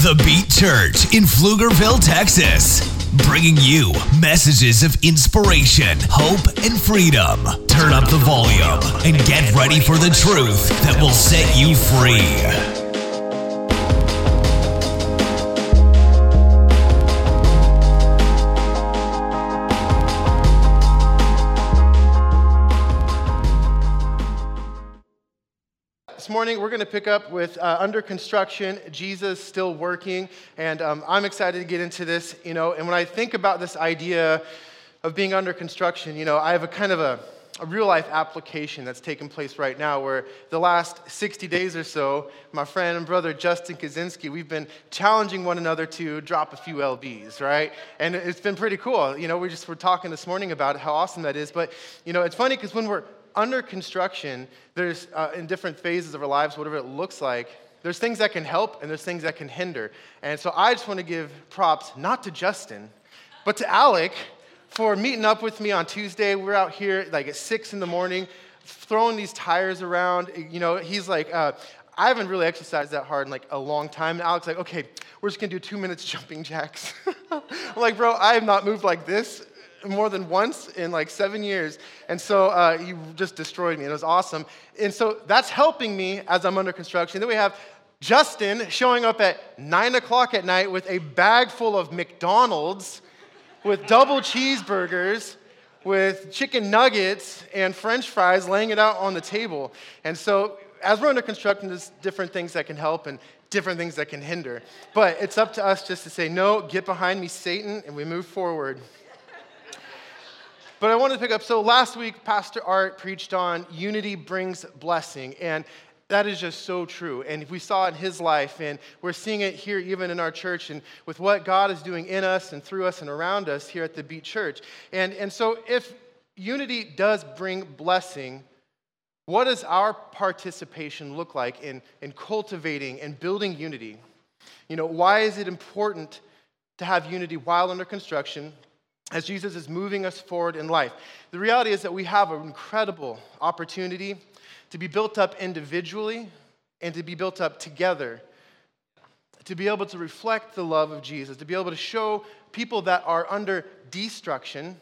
The Beat Church in Pflugerville, Texas. Bringing you messages of inspiration, hope, and freedom. Turn up the volume and get ready for the truth that will set you free. Morning we're going to pick up with uh, under construction, Jesus still working. And um, I'm excited to get into this, you know. And when I think about this idea of being under construction, you know, I have a kind of a, a real life application that's taking place right now where the last 60 days or so, my friend and brother Justin Kaczynski, we've been challenging one another to drop a few LBs, right? And it's been pretty cool. You know, we just were talking this morning about how awesome that is. But, you know, it's funny because when we're under construction, there's uh, in different phases of our lives, whatever it looks like, there's things that can help and there's things that can hinder. And so I just want to give props not to Justin, but to Alec for meeting up with me on Tuesday. We're out here like at six in the morning, throwing these tires around. You know, he's like, uh, I haven't really exercised that hard in like a long time. And Alec's like, okay, we're just gonna do two minutes jumping jacks. I'm like, bro, I have not moved like this more than once in like seven years. And so uh, you just destroyed me. It was awesome. And so that's helping me as I'm under construction. Then we have Justin showing up at nine o'clock at night with a bag full of McDonald's, with double cheeseburgers, with chicken nuggets and french fries, laying it out on the table. And so as we're under construction, there's different things that can help and different things that can hinder. But it's up to us just to say, no, get behind me, Satan, and we move forward. But I wanted to pick up. So last week, Pastor Art preached on unity brings blessing. And that is just so true. And we saw it in his life, and we're seeing it here even in our church, and with what God is doing in us and through us and around us here at the Beat Church. And, and so, if unity does bring blessing, what does our participation look like in, in cultivating and building unity? You know, why is it important to have unity while under construction? As Jesus is moving us forward in life. The reality is that we have an incredible opportunity to be built up individually and to be built up together, to be able to reflect the love of Jesus, to be able to show people that are under destruction,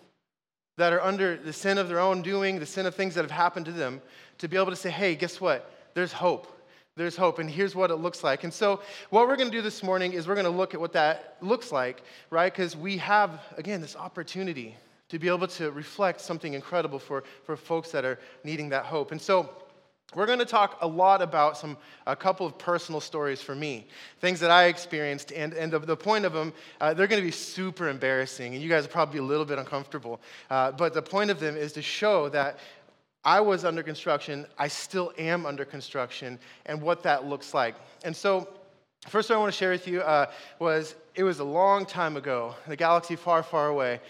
that are under the sin of their own doing, the sin of things that have happened to them, to be able to say, hey, guess what? There's hope there's hope, and here's what it looks like. And so, what we're going to do this morning is we're going to look at what that looks like, right? Because we have, again, this opportunity to be able to reflect something incredible for, for folks that are needing that hope. And so, we're going to talk a lot about some a couple of personal stories for me, things that I experienced, and, and the, the point of them, uh, they're going to be super embarrassing, and you guys are probably a little bit uncomfortable. Uh, but the point of them is to show that I was under construction, I still am under construction, and what that looks like. And so, first thing I want to share with you uh, was it was a long time ago, a galaxy far, far away.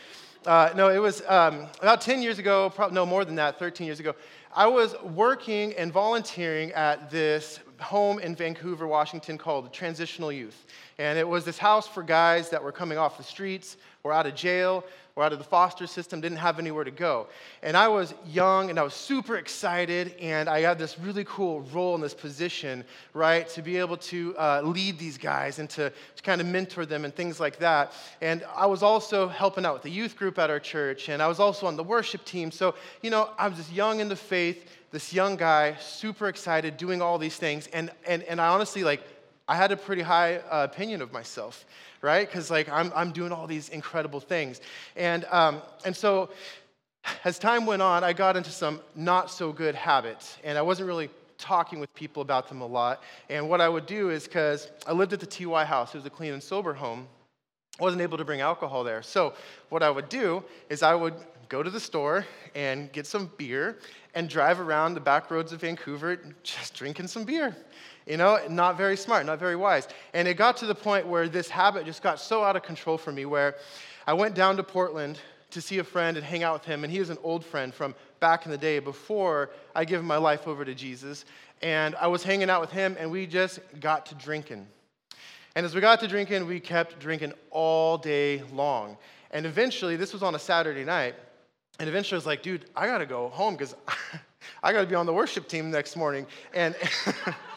Uh, no, it was um, about 10 years ago, probably, no more than that, 13 years ago. I was working and volunteering at this home in Vancouver, Washington called Transitional Youth. And it was this house for guys that were coming off the streets or out of jail or out of the foster system, didn't have anywhere to go. And I was young and I was super excited, and I had this really cool role in this position, right, to be able to uh, lead these guys and to, to kind of mentor them and things like that. And I was also helping out with the youth group at our church, and I was also on the worship team. So, you know, I was just young in the faith, this young guy, super excited, doing all these things. And, and, and I honestly, like, I had a pretty high uh, opinion of myself right? Because like I'm, I'm doing all these incredible things. And, um, and so as time went on, I got into some not so good habits. And I wasn't really talking with people about them a lot. And what I would do is because I lived at the TY house, it was a clean and sober home, I wasn't able to bring alcohol there. So what I would do is I would go to the store and get some beer and drive around the back roads of Vancouver just drinking some beer. You know, not very smart, not very wise. And it got to the point where this habit just got so out of control for me where I went down to Portland to see a friend and hang out with him. And he was an old friend from back in the day before I gave my life over to Jesus. And I was hanging out with him, and we just got to drinking. And as we got to drinking, we kept drinking all day long. And eventually, this was on a Saturday night. And eventually, I was like, dude, I got to go home because I got to be on the worship team next morning. And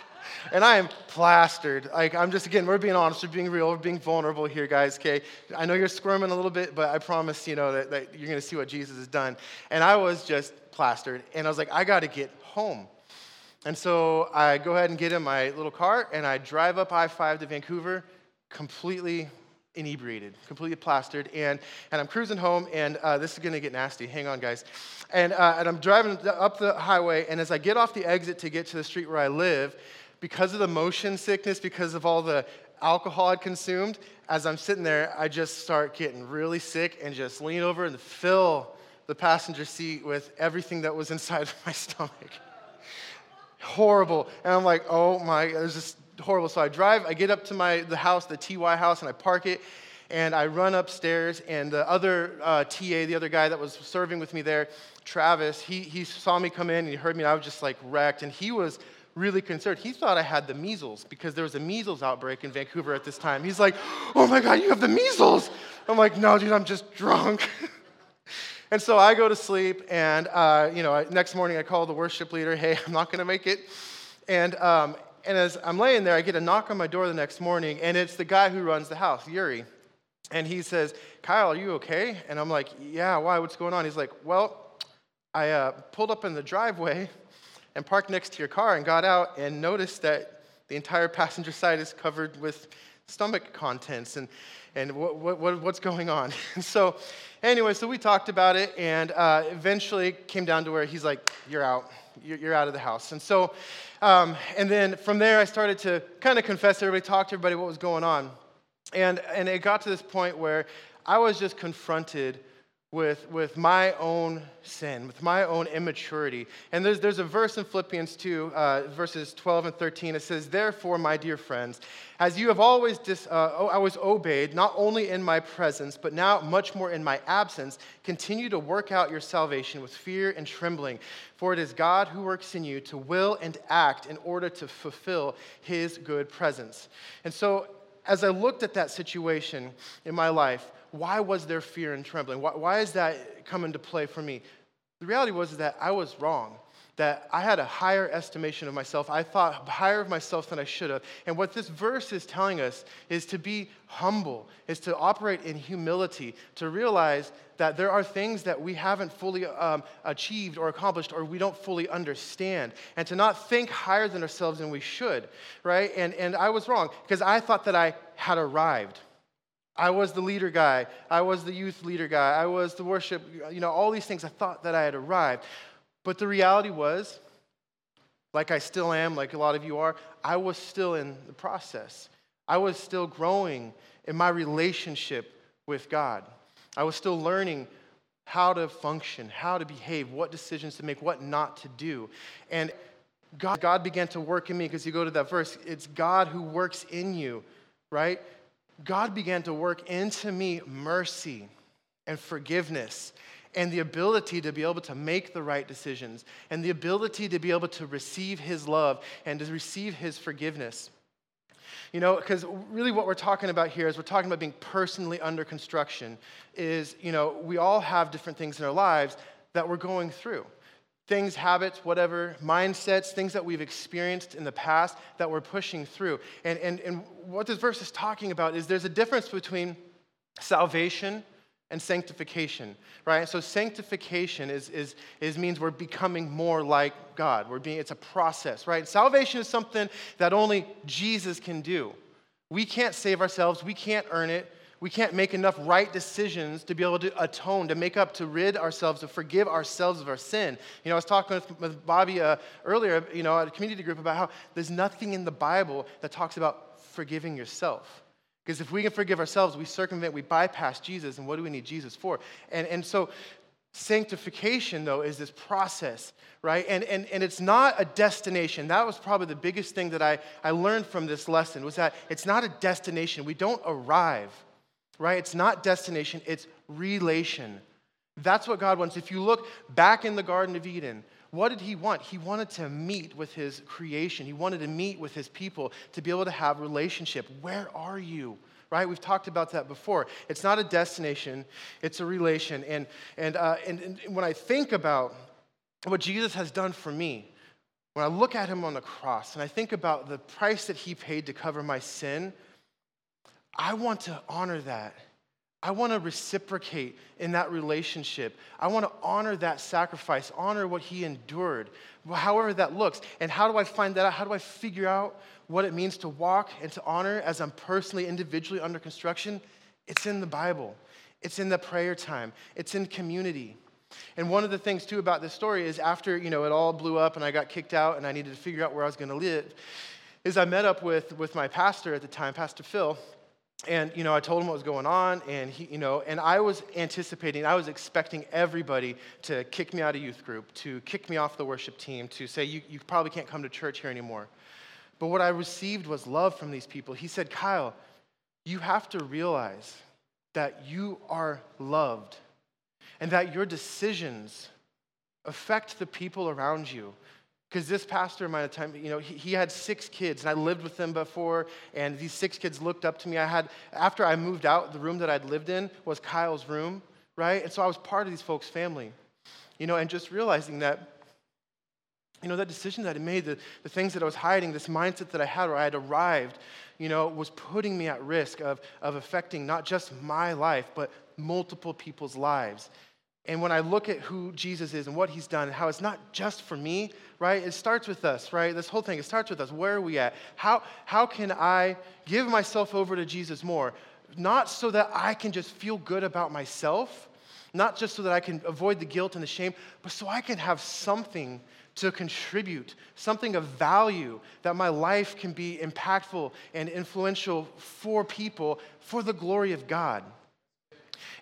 and I am plastered. Like, I'm just, again, we're being honest, we're being real, we're being vulnerable here, guys, okay? I know you're squirming a little bit, but I promise, you know, that, that you're gonna see what Jesus has done. And I was just plastered, and I was like, I gotta get home. And so I go ahead and get in my little car, and I drive up I 5 to Vancouver, completely inebriated, completely plastered, and, and I'm cruising home, and uh, this is gonna get nasty. Hang on, guys. And, uh, and I'm driving up the highway, and as I get off the exit to get to the street where I live, because of the motion sickness, because of all the alcohol I'd consumed, as I'm sitting there, I just start getting really sick and just lean over and fill the passenger seat with everything that was inside my stomach. horrible. And I'm like, oh my, it was just horrible. So I drive, I get up to my the house, the TY house, and I park it. And I run upstairs, and the other uh, TA, the other guy that was serving with me there, Travis, he, he saw me come in and he heard me, and I was just like wrecked. And he was really concerned. He thought I had the measles because there was a measles outbreak in Vancouver at this time. He's like, oh my God, you have the measles. I'm like, no, dude, I'm just drunk. and so I go to sleep, and uh, you know, next morning I call the worship leader, hey, I'm not going to make it. And, um, and as I'm laying there, I get a knock on my door the next morning, and it's the guy who runs the house, Yuri. And he says, Kyle, are you okay? And I'm like, yeah, why? What's going on? He's like, well, I uh, pulled up in the driveway and parked next to your car and got out and noticed that the entire passenger side is covered with stomach contents and, and what, what, what's going on. So, anyway, so we talked about it and uh, eventually came down to where he's like, You're out. You're, you're out of the house. And so, um, and then from there, I started to kind of confess everybody, talk to everybody what was going on. And, and it got to this point where I was just confronted with, with my own sin, with my own immaturity. And there's, there's a verse in Philippians 2, uh, verses 12 and 13. It says, Therefore, my dear friends, as you have always, dis, uh, always obeyed, not only in my presence, but now much more in my absence, continue to work out your salvation with fear and trembling. For it is God who works in you to will and act in order to fulfill his good presence. And so, as I looked at that situation in my life, why was there fear and trembling? Why, why is that come into play for me? The reality was that I was wrong, that I had a higher estimation of myself. I thought higher of myself than I should have. And what this verse is telling us is to be humble, is to operate in humility, to realize that there are things that we haven't fully um, achieved or accomplished or we don't fully understand, and to not think higher than ourselves than we should, right? And, and I was wrong because I thought that I had arrived. I was the leader guy. I was the youth leader guy. I was the worship, you know, all these things. I thought that I had arrived. But the reality was, like I still am, like a lot of you are, I was still in the process. I was still growing in my relationship with God. I was still learning how to function, how to behave, what decisions to make, what not to do. And God, God began to work in me because you go to that verse, it's God who works in you, right? God began to work into me mercy and forgiveness and the ability to be able to make the right decisions and the ability to be able to receive His love and to receive His forgiveness. You know, because really what we're talking about here is we're talking about being personally under construction, is, you know, we all have different things in our lives that we're going through things, habits, whatever, mindsets, things that we've experienced in the past that we're pushing through. And, and, and what this verse is talking about is there's a difference between salvation and sanctification, right? So sanctification is, is, is means we're becoming more like God. We're being, it's a process, right? Salvation is something that only Jesus can do. We can't save ourselves. We can't earn it we can't make enough right decisions to be able to atone, to make up, to rid ourselves, to forgive ourselves of our sin. You know, I was talking with, with Bobby uh, earlier, you know, at a community group about how there's nothing in the Bible that talks about forgiving yourself. Because if we can forgive ourselves, we circumvent, we bypass Jesus, and what do we need Jesus for? And, and so Sanctification, though, is this process, right? And, and, and it's not a destination. That was probably the biggest thing that I, I learned from this lesson was that it's not a destination. We don't arrive right? It's not destination, it's relation. That's what God wants. If you look back in the Garden of Eden, what did he want? He wanted to meet with his creation. He wanted to meet with his people to be able to have relationship. Where are you? Right? We've talked about that before. It's not a destination, it's a relation. And, and, uh, and, and when I think about what Jesus has done for me, when I look at him on the cross and I think about the price that he paid to cover my sin, I want to honor that. I want to reciprocate in that relationship. I want to honor that sacrifice, honor what he endured, however that looks. And how do I find that out? How do I figure out what it means to walk and to honor as I'm personally, individually under construction? It's in the Bible, it's in the prayer time, it's in community. And one of the things too about this story is after, you know, it all blew up and I got kicked out and I needed to figure out where I was going to live, is I met up with, with my pastor at the time, Pastor Phil, and you know i told him what was going on and he you know and i was anticipating i was expecting everybody to kick me out of youth group to kick me off the worship team to say you, you probably can't come to church here anymore. But what i received was love from these people. He said kyle you have to realize that you are loved and that your decisions affect the people around you because this pastor of mine at the time, you know, he, he, had six kids, and I lived with them before, and these six kids looked up to me. I had, after I moved out, the room that I'd lived in was Kyle's room, right? And so I was part of these folks' family, you know, and just realizing that, you know, that decision that I made, the, the things that I was hiding, this mindset that I had where I had arrived, you know, was putting me at risk of, of affecting not just my life, but multiple people's lives. And when I look at who Jesus is and what he's done and how it's not just for me, right? It starts with us, right? This whole thing, it starts with us. Where are we at? How, how can I give myself over to Jesus more? Not so that I can just feel good about myself, not just so that I can avoid the guilt and the shame, but so I can have something to contribute, something of value, that my life can be impactful and influential for people for the glory of God.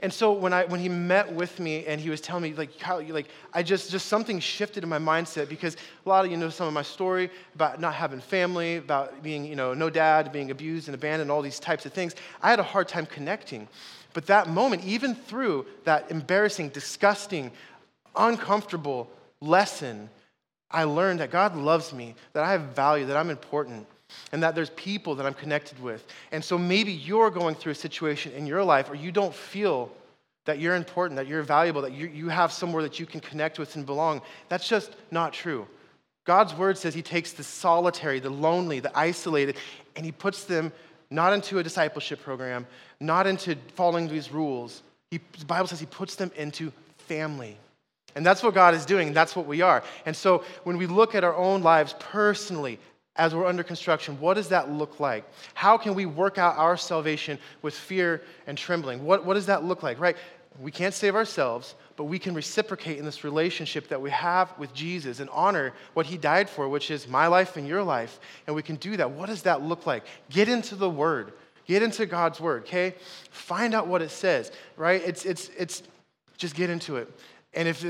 And so when, I, when he met with me and he was telling me, like, Kyle, like, I just, just something shifted in my mindset because a lot of you know some of my story about not having family, about being, you know, no dad, being abused and abandoned, all these types of things. I had a hard time connecting. But that moment, even through that embarrassing, disgusting, uncomfortable lesson, I learned that God loves me, that I have value, that I'm important and that there's people that I'm connected with. And so maybe you're going through a situation in your life or you don't feel that you're important, that you're valuable, that you, you have somewhere that you can connect with and belong. That's just not true. God's word says he takes the solitary, the lonely, the isolated, and he puts them not into a discipleship program, not into following these rules. He, the Bible says he puts them into family. And that's what God is doing, that's what we are. And so when we look at our own lives personally, as we're under construction, what does that look like? How can we work out our salvation with fear and trembling? What, what does that look like, right? We can't save ourselves, but we can reciprocate in this relationship that we have with Jesus and honor what he died for, which is my life and your life. And we can do that. What does that look like? Get into the Word. Get into God's Word, okay? Find out what it says, right? It's, it's, it's just get into it. And if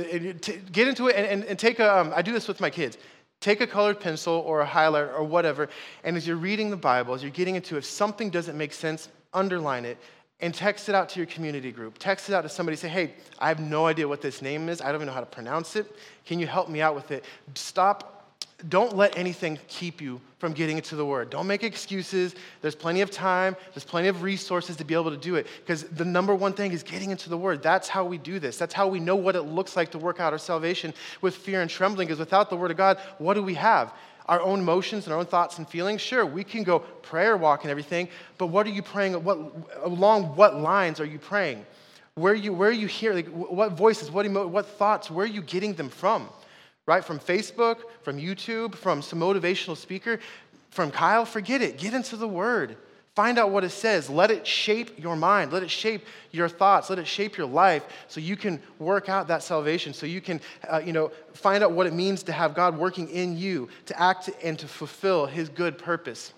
get into it and, and, and take a, um, I do this with my kids. Take a colored pencil or a highlighter or whatever, and as you're reading the Bible, as you're getting into it, if something doesn't make sense, underline it and text it out to your community group. Text it out to somebody, say, hey, I have no idea what this name is. I don't even know how to pronounce it. Can you help me out with it? Stop don't let anything keep you from getting into the Word. Don't make excuses. There's plenty of time, there's plenty of resources to be able to do it. Because the number one thing is getting into the Word. That's how we do this. That's how we know what it looks like to work out our salvation with fear and trembling. Because without the Word of God, what do we have? Our own emotions and our own thoughts and feelings. Sure, we can go prayer walk and everything, but what are you praying? What, along what lines are you praying? Where are you, where are you hearing? Like, what voices, what, emo- what thoughts, where are you getting them from? Right? From Facebook, from YouTube, from some motivational speaker, from Kyle, forget it. Get into the Word. Find out what it says. Let it shape your mind. Let it shape your thoughts. Let it shape your life so you can work out that salvation, so you can, uh, you know, find out what it means to have God working in you to act and to fulfill His good purpose.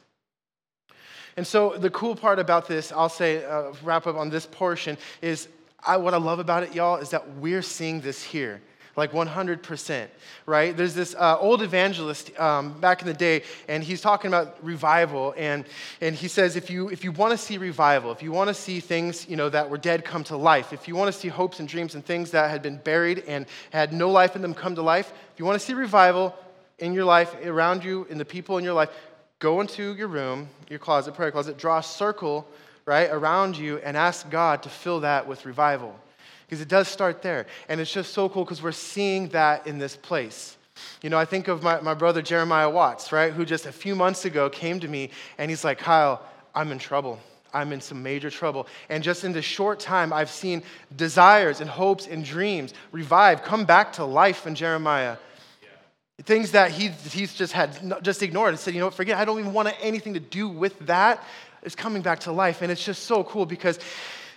And so, the cool part about this, I'll say, uh, wrap up on this portion, is I, what I love about it, y'all, is that we're seeing this here like 100%, right? There's this uh, old evangelist um, back in the day, and he's talking about revival, and, and he says if you, if you want to see revival, if you want to see things you know, that were dead come to life, if you want to see hopes and dreams and things that had been buried and had no life in them come to life, if you want to see revival in your life, around you, in the people in your life, go into your room, your closet, prayer closet, draw a circle, right, around you, and ask God to fill that with revival because it does start there. And it's just so cool because we're seeing that in this place. You know, I think of my, my brother Jeremiah Watts, right, who just a few months ago came to me and he's like, Kyle, I'm in trouble. I'm in some major trouble. And just in this short time, I've seen desires and hopes and dreams revive, come back to life in Jeremiah. Yeah. Things that he, he's just had just ignored and said, you know forget, I don't even want anything to do with that. It's coming back to life. And it's just so cool because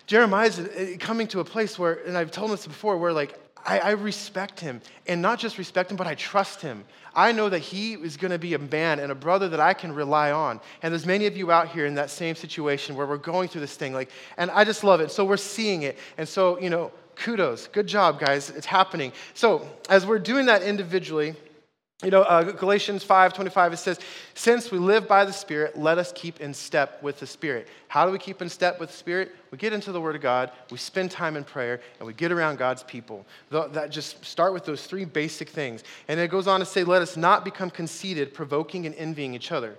Jeremiah's uh, coming to a place where, and I've told this before, where like I, I, respect him. And not just respect him, but I trust him. I know that he is going to be a man and a brother that I can rely on. And there's many of you out here in that same situation where we're going through this thing. Like, and I just love it. So we're seeing it. And so, you know, kudos. Good job, guys. It's happening. So as we're doing that individually, you know, uh, Galatians 5 25, it says, Since we live by the Spirit, let us keep in step with the Spirit. How do we keep in step with the Spirit? We get into the Word of God, we spend time in prayer, and we get around God's people. That just start with those three basic things. And it goes on to say, Let us not become conceited, provoking and envying each other.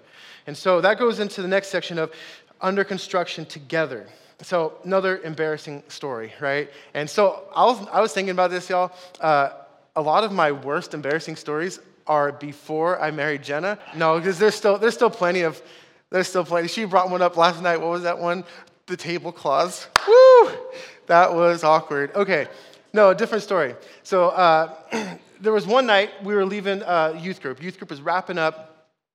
And so that goes into the next section of under construction together. So, another embarrassing story, right? And so I was, I was thinking about this, y'all. Uh, a lot of my worst embarrassing stories are before I married Jenna. No, because there's still, there's still plenty of, there's still plenty. She brought one up last night. What was that one? The tablecloths. Woo! That was awkward. Okay, no, different story. So uh, there was one night we were leaving uh, youth group. Youth group was wrapping up.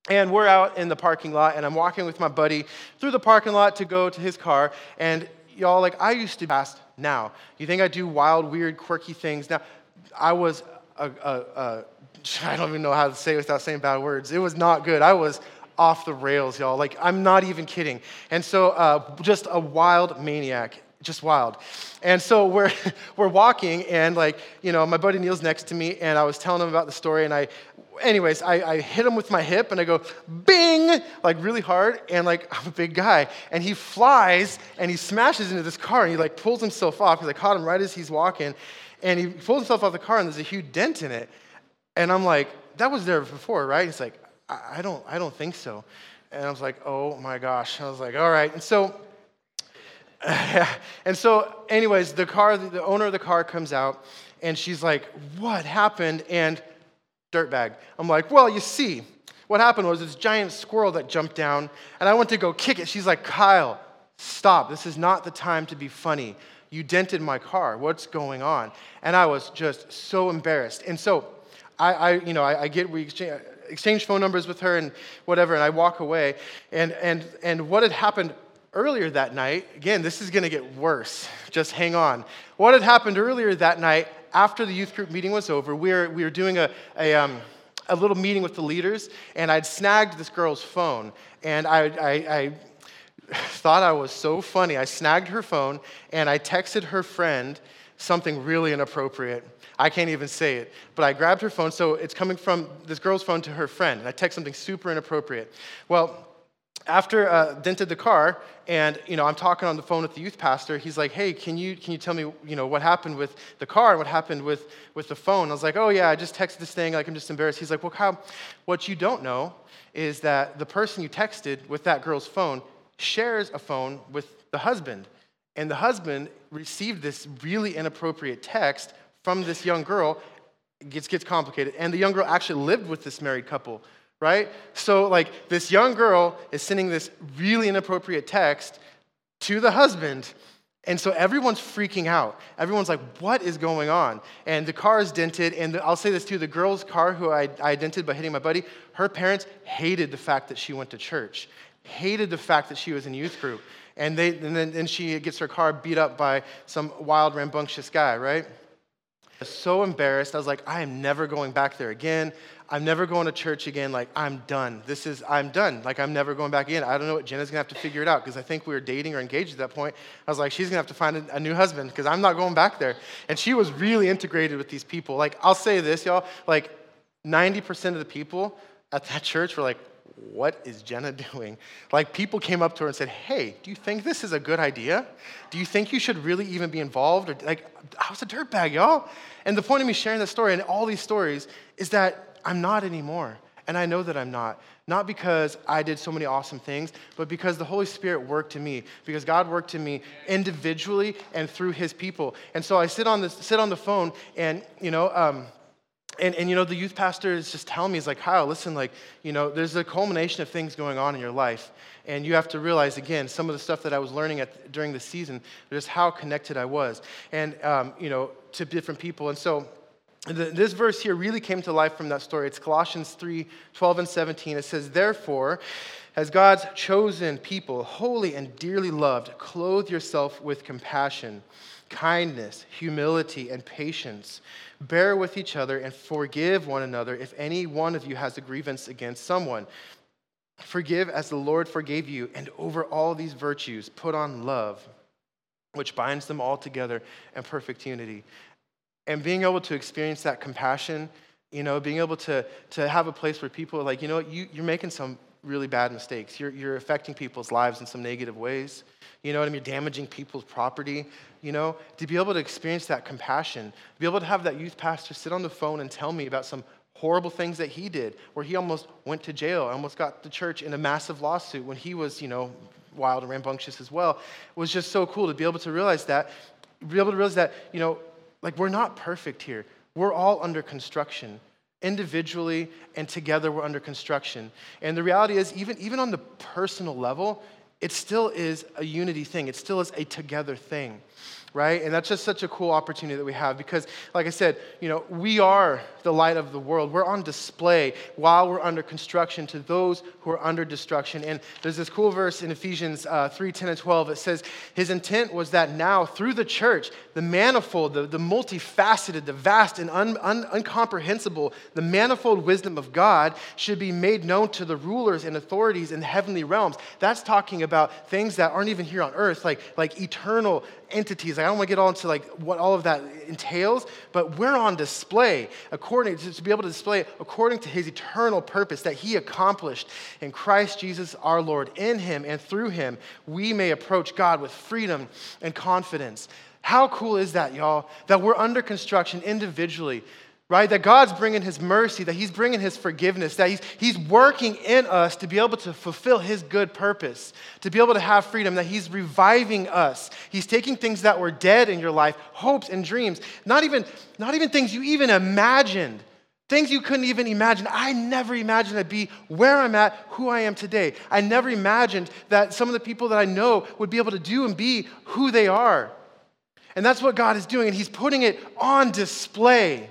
And we're out in the parking lot, and I'm walking with my buddy through the parking lot to go to his car. And y'all, like, I used to fast now. You think I do wild, weird, quirky things now? I was a, a, a I don't even know how to say it without saying bad words. It was not good. I was off the rails, y'all. Like, I'm not even kidding. And so, uh, just a wild maniac, just wild. And so we're, we're walking, and like, you know, my buddy Neil's next to me, and I was telling him about the story, and I, anyways, I, I hit him with my hip, and I go, bing, like really hard, and like, I'm a big guy. And he flies, and he smashes into this car, and he like pulls himself off, because I caught him right as he's walking, and he pulls himself off the car, and there's a huge dent in it. And I'm like, that was there before, right? He's like, I, I don't, I don't think so. And I was like, oh my gosh. I was like, all right. And so, and so, anyways, the car, the owner of the car comes out, and she's like, what happened? And dirtbag. I'm like, well, you see, what happened was this giant squirrel that jumped down, and I went to go kick it. She's like, Kyle, stop. This is not the time to be funny. You dented my car. What's going on? And I was just so embarrassed. And so, I, I you know, I, I get, we exchange, exchange phone numbers with her and whatever, and I walk away. And, and, and what had happened earlier that night, again, this is going to get worse. Just hang on. What had happened earlier that night after the youth group meeting was over, we were, we were doing a, a, um, a little meeting with the leaders, and I'd snagged this girl's phone. And I, I, I thought I was so funny. I snagged her phone, and I texted her friend something really inappropriate. I can't even say it. But I grabbed her phone, so it's coming from this girl's phone to her friend, and I text something super inappropriate. Well, after uh, dented the car, and you know, I'm talking on the phone with the youth pastor. He's like, "Hey, can you can you tell me you know what happened with the car and what happened with with the phone?" I was like, "Oh yeah, I just texted this thing. Like I'm just embarrassed." He's like, "Well, Kyle, what you don't know is that the person you texted with that girl's phone shares a phone with the husband, and the husband received this really inappropriate text from this young girl gets, gets complicated. And the young girl actually lived with this married couple, right? So, like, this young girl is sending this really inappropriate text to the husband. And so everyone's freaking out. Everyone's like, what is going on? And the car is dented. And the, I'll say this too the girl's car, who I, I dented by hitting my buddy, her parents hated the fact that she went to church, hated the fact that she was in youth group. And, they, and then and she gets her car beat up by some wild, rambunctious guy, right? So embarrassed. I was like, I am never going back there again. I'm never going to church again. Like, I'm done. This is, I'm done. Like, I'm never going back again. I don't know what Jenna's gonna have to figure it out because I think we were dating or engaged at that point. I was like, she's gonna have to find a new husband because I'm not going back there. And she was really integrated with these people. Like, I'll say this, y'all, like, 90% of the people at that church were like, what is Jenna doing? Like, people came up to her and said, Hey, do you think this is a good idea? Do you think you should really even be involved? Or, like, I was a dirtbag, y'all. And the point of me sharing this story and all these stories is that I'm not anymore. And I know that I'm not. Not because I did so many awesome things, but because the Holy Spirit worked in me, because God worked in me individually and through his people. And so I sit on, this, sit on the phone and, you know, um, and, and you know, the youth pastor is just telling me, he's like, Kyle, listen, like, you know, there's a culmination of things going on in your life. And you have to realize, again, some of the stuff that I was learning at, during the season, just how connected I was. And, um, you know, to different people. And so this verse here really came to life from that story. It's Colossians 3 12 and 17. It says, Therefore, as God's chosen people, holy and dearly loved, clothe yourself with compassion, kindness, humility, and patience Bear with each other and forgive one another if any one of you has a grievance against someone. Forgive as the Lord forgave you, and over all these virtues, put on love, which binds them all together in perfect unity. And being able to experience that compassion, you know, being able to, to have a place where people are like, you know what, you, you're making some really bad mistakes. You're, you're affecting people's lives in some negative ways. You know what I mean? You're damaging people's property. You know, to be able to experience that compassion, be able to have that youth pastor sit on the phone and tell me about some horrible things that he did, where he almost went to jail, almost got the church in a massive lawsuit when he was, you know, wild and rambunctious as well, was just so cool to be able to realize that, be able to realize that, you know, like we're not perfect here. We're all under construction individually and together we're under construction. And the reality is, even, even on the personal level, it still is a unity thing. It still is a together thing right? And that's just such a cool opportunity that we have because, like I said, you know, we are the light of the world. We're on display while we're under construction to those who are under destruction. And there's this cool verse in Ephesians uh, 3 10 and 12. It says, His intent was that now, through the church, the manifold, the, the multifaceted, the vast and un, un, incomprehensible, the manifold wisdom of God should be made known to the rulers and authorities in the heavenly realms. That's talking about things that aren't even here on earth, like, like eternal entities. I don't want to get all into like what all of that entails, but we're on display according to, to be able to display according to his eternal purpose that he accomplished in Christ Jesus our Lord. In him and through him, we may approach God with freedom and confidence. How cool is that, y'all? That we're under construction individually, right? That God's bringing His mercy, that He's bringing His forgiveness, that He's, he's working in us to be able to fulfill His good purpose, to be able to have freedom, that He's reviving us. He's taking things that were dead in your life, hopes and dreams, not even, not even things you even imagined. Things you couldn't even imagine. I never imagined I'd be where I'm at, who I am today. I never imagined that some of the people that I know would be able to do and be who they are. And that's what God is doing, and He's putting it on display.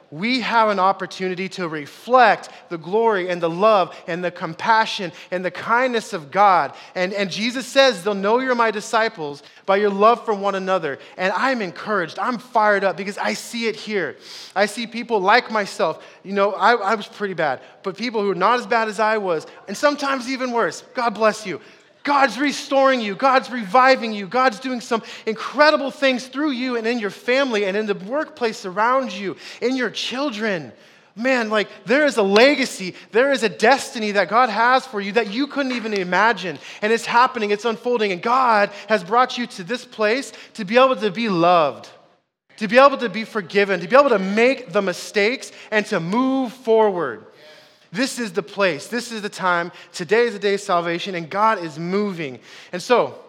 we have an opportunity to reflect the glory and the love and the compassion and the kindness of God. And, and Jesus says, They'll know you're my disciples by your love for one another. And I'm encouraged. I'm fired up because I see it here. I see people like myself. You know, I, I was pretty bad, but people who are not as bad as I was, and sometimes even worse. God bless you. God's restoring you. God's reviving you. God's doing some incredible things through you and in your family and in the workplace around you, in your children. Man, like there is a legacy, there is a destiny that God has for you that you couldn't even imagine. And it's happening, it's unfolding. And God has brought you to this place to be able to be loved, to be able to be forgiven, to be able to make the mistakes and to move forward. This is the place. This is the time. Today is the day of salvation, and God is moving. And so,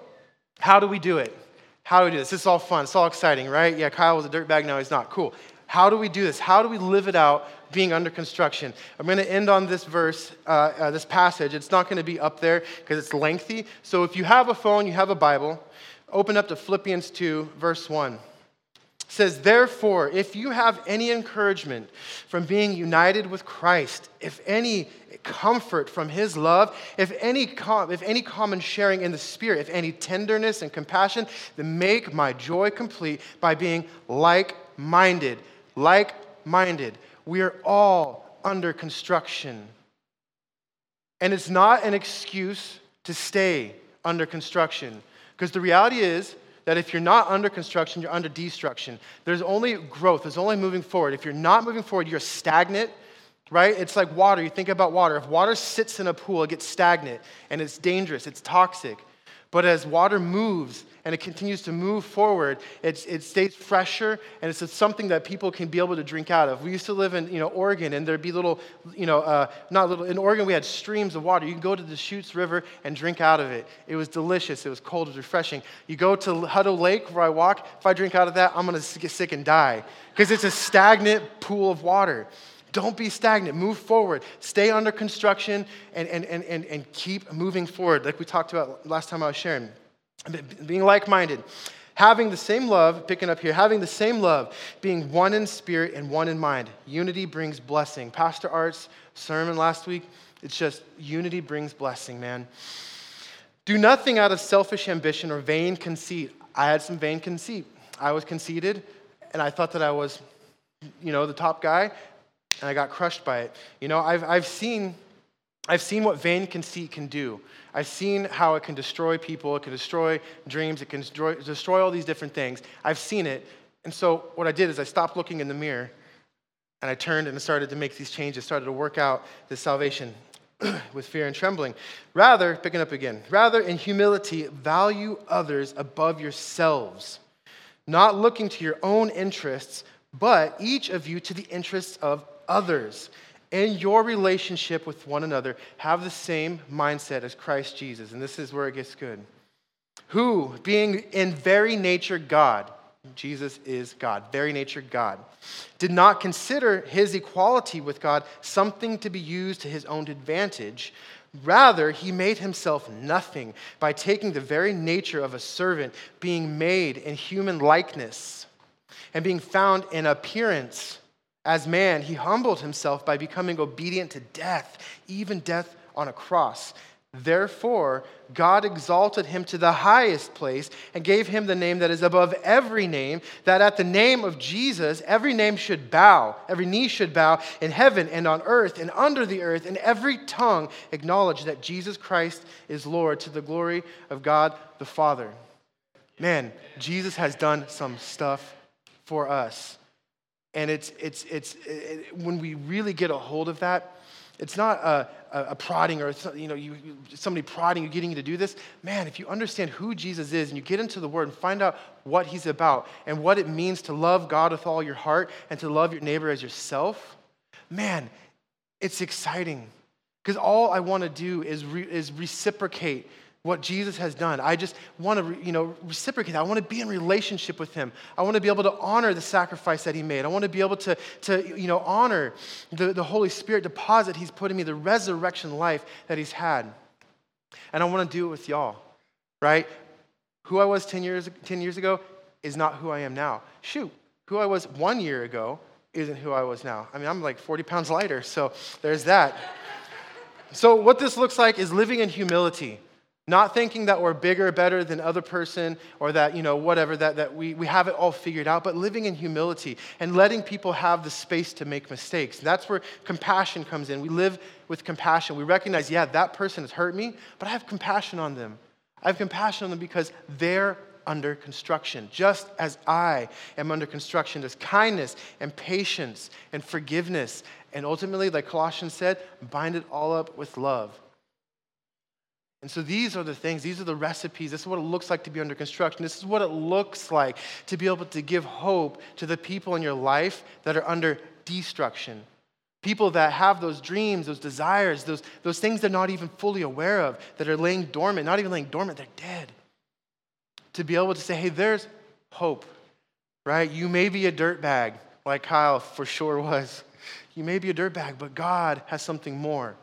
how do we do it? How do we do this? It's all fun. It's all exciting, right? Yeah, Kyle was a dirtbag. Now he's not. Cool. How do we do this? How do we live it out being under construction? I'm going to end on this verse, uh, uh, this passage. It's not going to be up there because it's lengthy. So if you have a phone, you have a Bible, open up to Philippians 2, verse 1 says, Therefore, if you have any encouragement from being united with Christ, if any comfort from his love, if any, com- if any common sharing in the Spirit, if any tenderness and compassion, then make my joy complete by being like minded. Like minded. We are all under construction. And it's not an excuse to stay under construction. Because the reality is, that if you're not under construction, you're under destruction. There's only growth, there's only moving forward. If you're not moving forward, you're stagnant, right? It's like water. You think about water. If water sits in a pool, it gets stagnant and it's dangerous, it's toxic. But as water moves and it continues to move forward, it, it stays fresher and it's something that people can be able to drink out of. We used to live in you know, Oregon and there'd be little, you know, uh, not little, in Oregon we had streams of water. You can go to the Deschutes River and drink out of it. It was delicious, it was cold, it was refreshing. You go to Hutto Lake where I walk, if I drink out of that, I'm gonna get sick and die because it's a stagnant pool of water. Don't be stagnant. Move forward. Stay under construction and, and, and, and, and keep moving forward, like we talked about last time I was sharing. Being like minded. Having the same love, picking up here, having the same love, being one in spirit and one in mind. Unity brings blessing. Pastor Art's sermon last week, it's just unity brings blessing, man. Do nothing out of selfish ambition or vain conceit. I had some vain conceit. I was conceited, and I thought that I was, you know, the top guy, and I got crushed by it. You know, I've, I've, seen, I've seen what vain conceit can do. I've seen how it can destroy people, it can destroy dreams, it can destroy, destroy all these different things. I've seen it. And so what I did is I stopped looking in the mirror and I turned and started to make these changes, started to work out this salvation with fear and trembling. Rather, picking up again, rather in humility, value others above yourselves, not looking to your own interests, but each of you to the interests of others. In your relationship with one another, have the same mindset as Christ Jesus. And this is where it gets good. Who, being in very nature God, Jesus is God, very nature God, did not consider his equality with God something to be used to his own advantage. Rather, he made himself nothing by taking the very nature of a servant, being made in human likeness, and being found in appearance as man, he humbled himself by becoming obedient to death, even death on a cross. Therefore, God exalted him to the highest place and gave him the name that is above every name, that at the name of Jesus, every name should bow, every knee should bow in heaven and on earth and under the earth, and every tongue acknowledge that Jesus Christ is Lord to the glory of God the Father. Man, Jesus has done some stuff for us. And it's, it's, it's, it, when we really get a hold of that, it's not a, a, a prodding or you know, you, you, somebody prodding you, getting you to do this. Man, if you understand who Jesus is and you get into the Word and find out what He's about and what it means to love God with all your heart and to love your neighbor as yourself, man, it's exciting. Because all I want to do is, re, is reciprocate what Jesus has done. I just want to, you know, reciprocate. I want to be in relationship with him. I want to be able to honor the sacrifice that he made. I want to be able to, to you know, honor the, the Holy Spirit deposit he's put in me, the resurrection life that he's had. And I want to do it with y'all, right? Who I was 10 years, 10 years ago is not who I am now. Shoot, who I was one year ago isn't who I was now. I mean, I'm like 40 pounds lighter, so there's that. so, what this looks like is living in humility not thinking that we're bigger, better than other person or that, you know, whatever, that, that we, we have it all figured out, but living in humility and letting people have the space to make mistakes. That's where compassion comes in. We live with compassion. We recognize, yeah, that person has hurt me, but I have compassion on them. I have compassion on them because they're under construction, just as I am under construction. There's kindness and patience and forgiveness. And ultimately, like Colossians said, bind it all up with love. And so these are the things, these are the recipes. This is what it looks like to be under construction. This is what it looks like to be able to give hope to the people in your life that are under destruction. People that have those dreams, those desires, those, those things they're not even fully aware of, that are laying dormant, not even laying dormant, they're dead. To be able to say, hey, there's hope, right? You may be a dirtbag, like Kyle for sure was. You may be a dirtbag, but God has something more.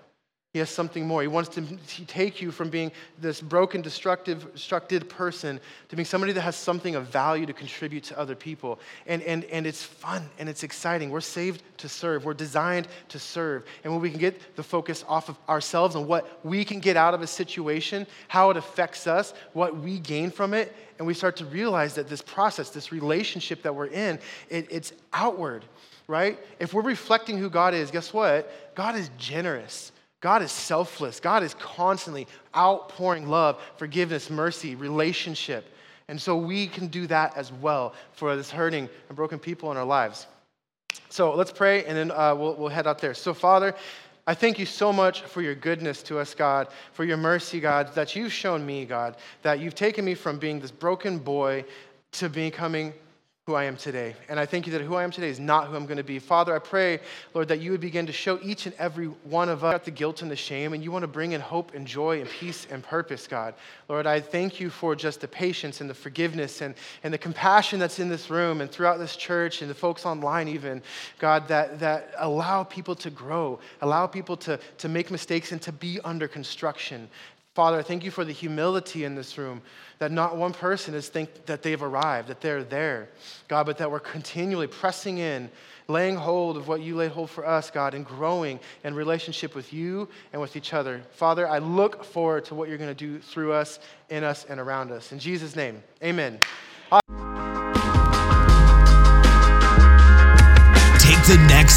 He has something more. He wants to take you from being this broken, destructive, destructed person to being somebody that has something of value to contribute to other people. And, and, and it's fun and it's exciting. We're saved to serve, we're designed to serve. And when we can get the focus off of ourselves and what we can get out of a situation, how it affects us, what we gain from it, and we start to realize that this process, this relationship that we're in, it, it's outward, right? If we're reflecting who God is, guess what? God is generous. God is selfless. God is constantly outpouring love, forgiveness, mercy, relationship. And so we can do that as well for this hurting and broken people in our lives. So let's pray and then uh, we'll, we'll head out there. So, Father, I thank you so much for your goodness to us, God, for your mercy, God, that you've shown me, God, that you've taken me from being this broken boy to becoming who I am today. And I thank you that who I am today is not who I'm going to be. Father, I pray, Lord, that you would begin to show each and every one of us the guilt and the shame, and you want to bring in hope and joy and peace and purpose, God. Lord, I thank you for just the patience and the forgiveness and, and the compassion that's in this room and throughout this church and the folks online, even, God, that, that allow people to grow, allow people to, to make mistakes and to be under construction. Father, I thank you for the humility in this room that not one person is think that they've arrived, that they're there, God, but that we're continually pressing in, laying hold of what you laid hold for us, God, and growing in relationship with you and with each other. Father, I look forward to what you're going to do through us, in us, and around us. In Jesus' name, amen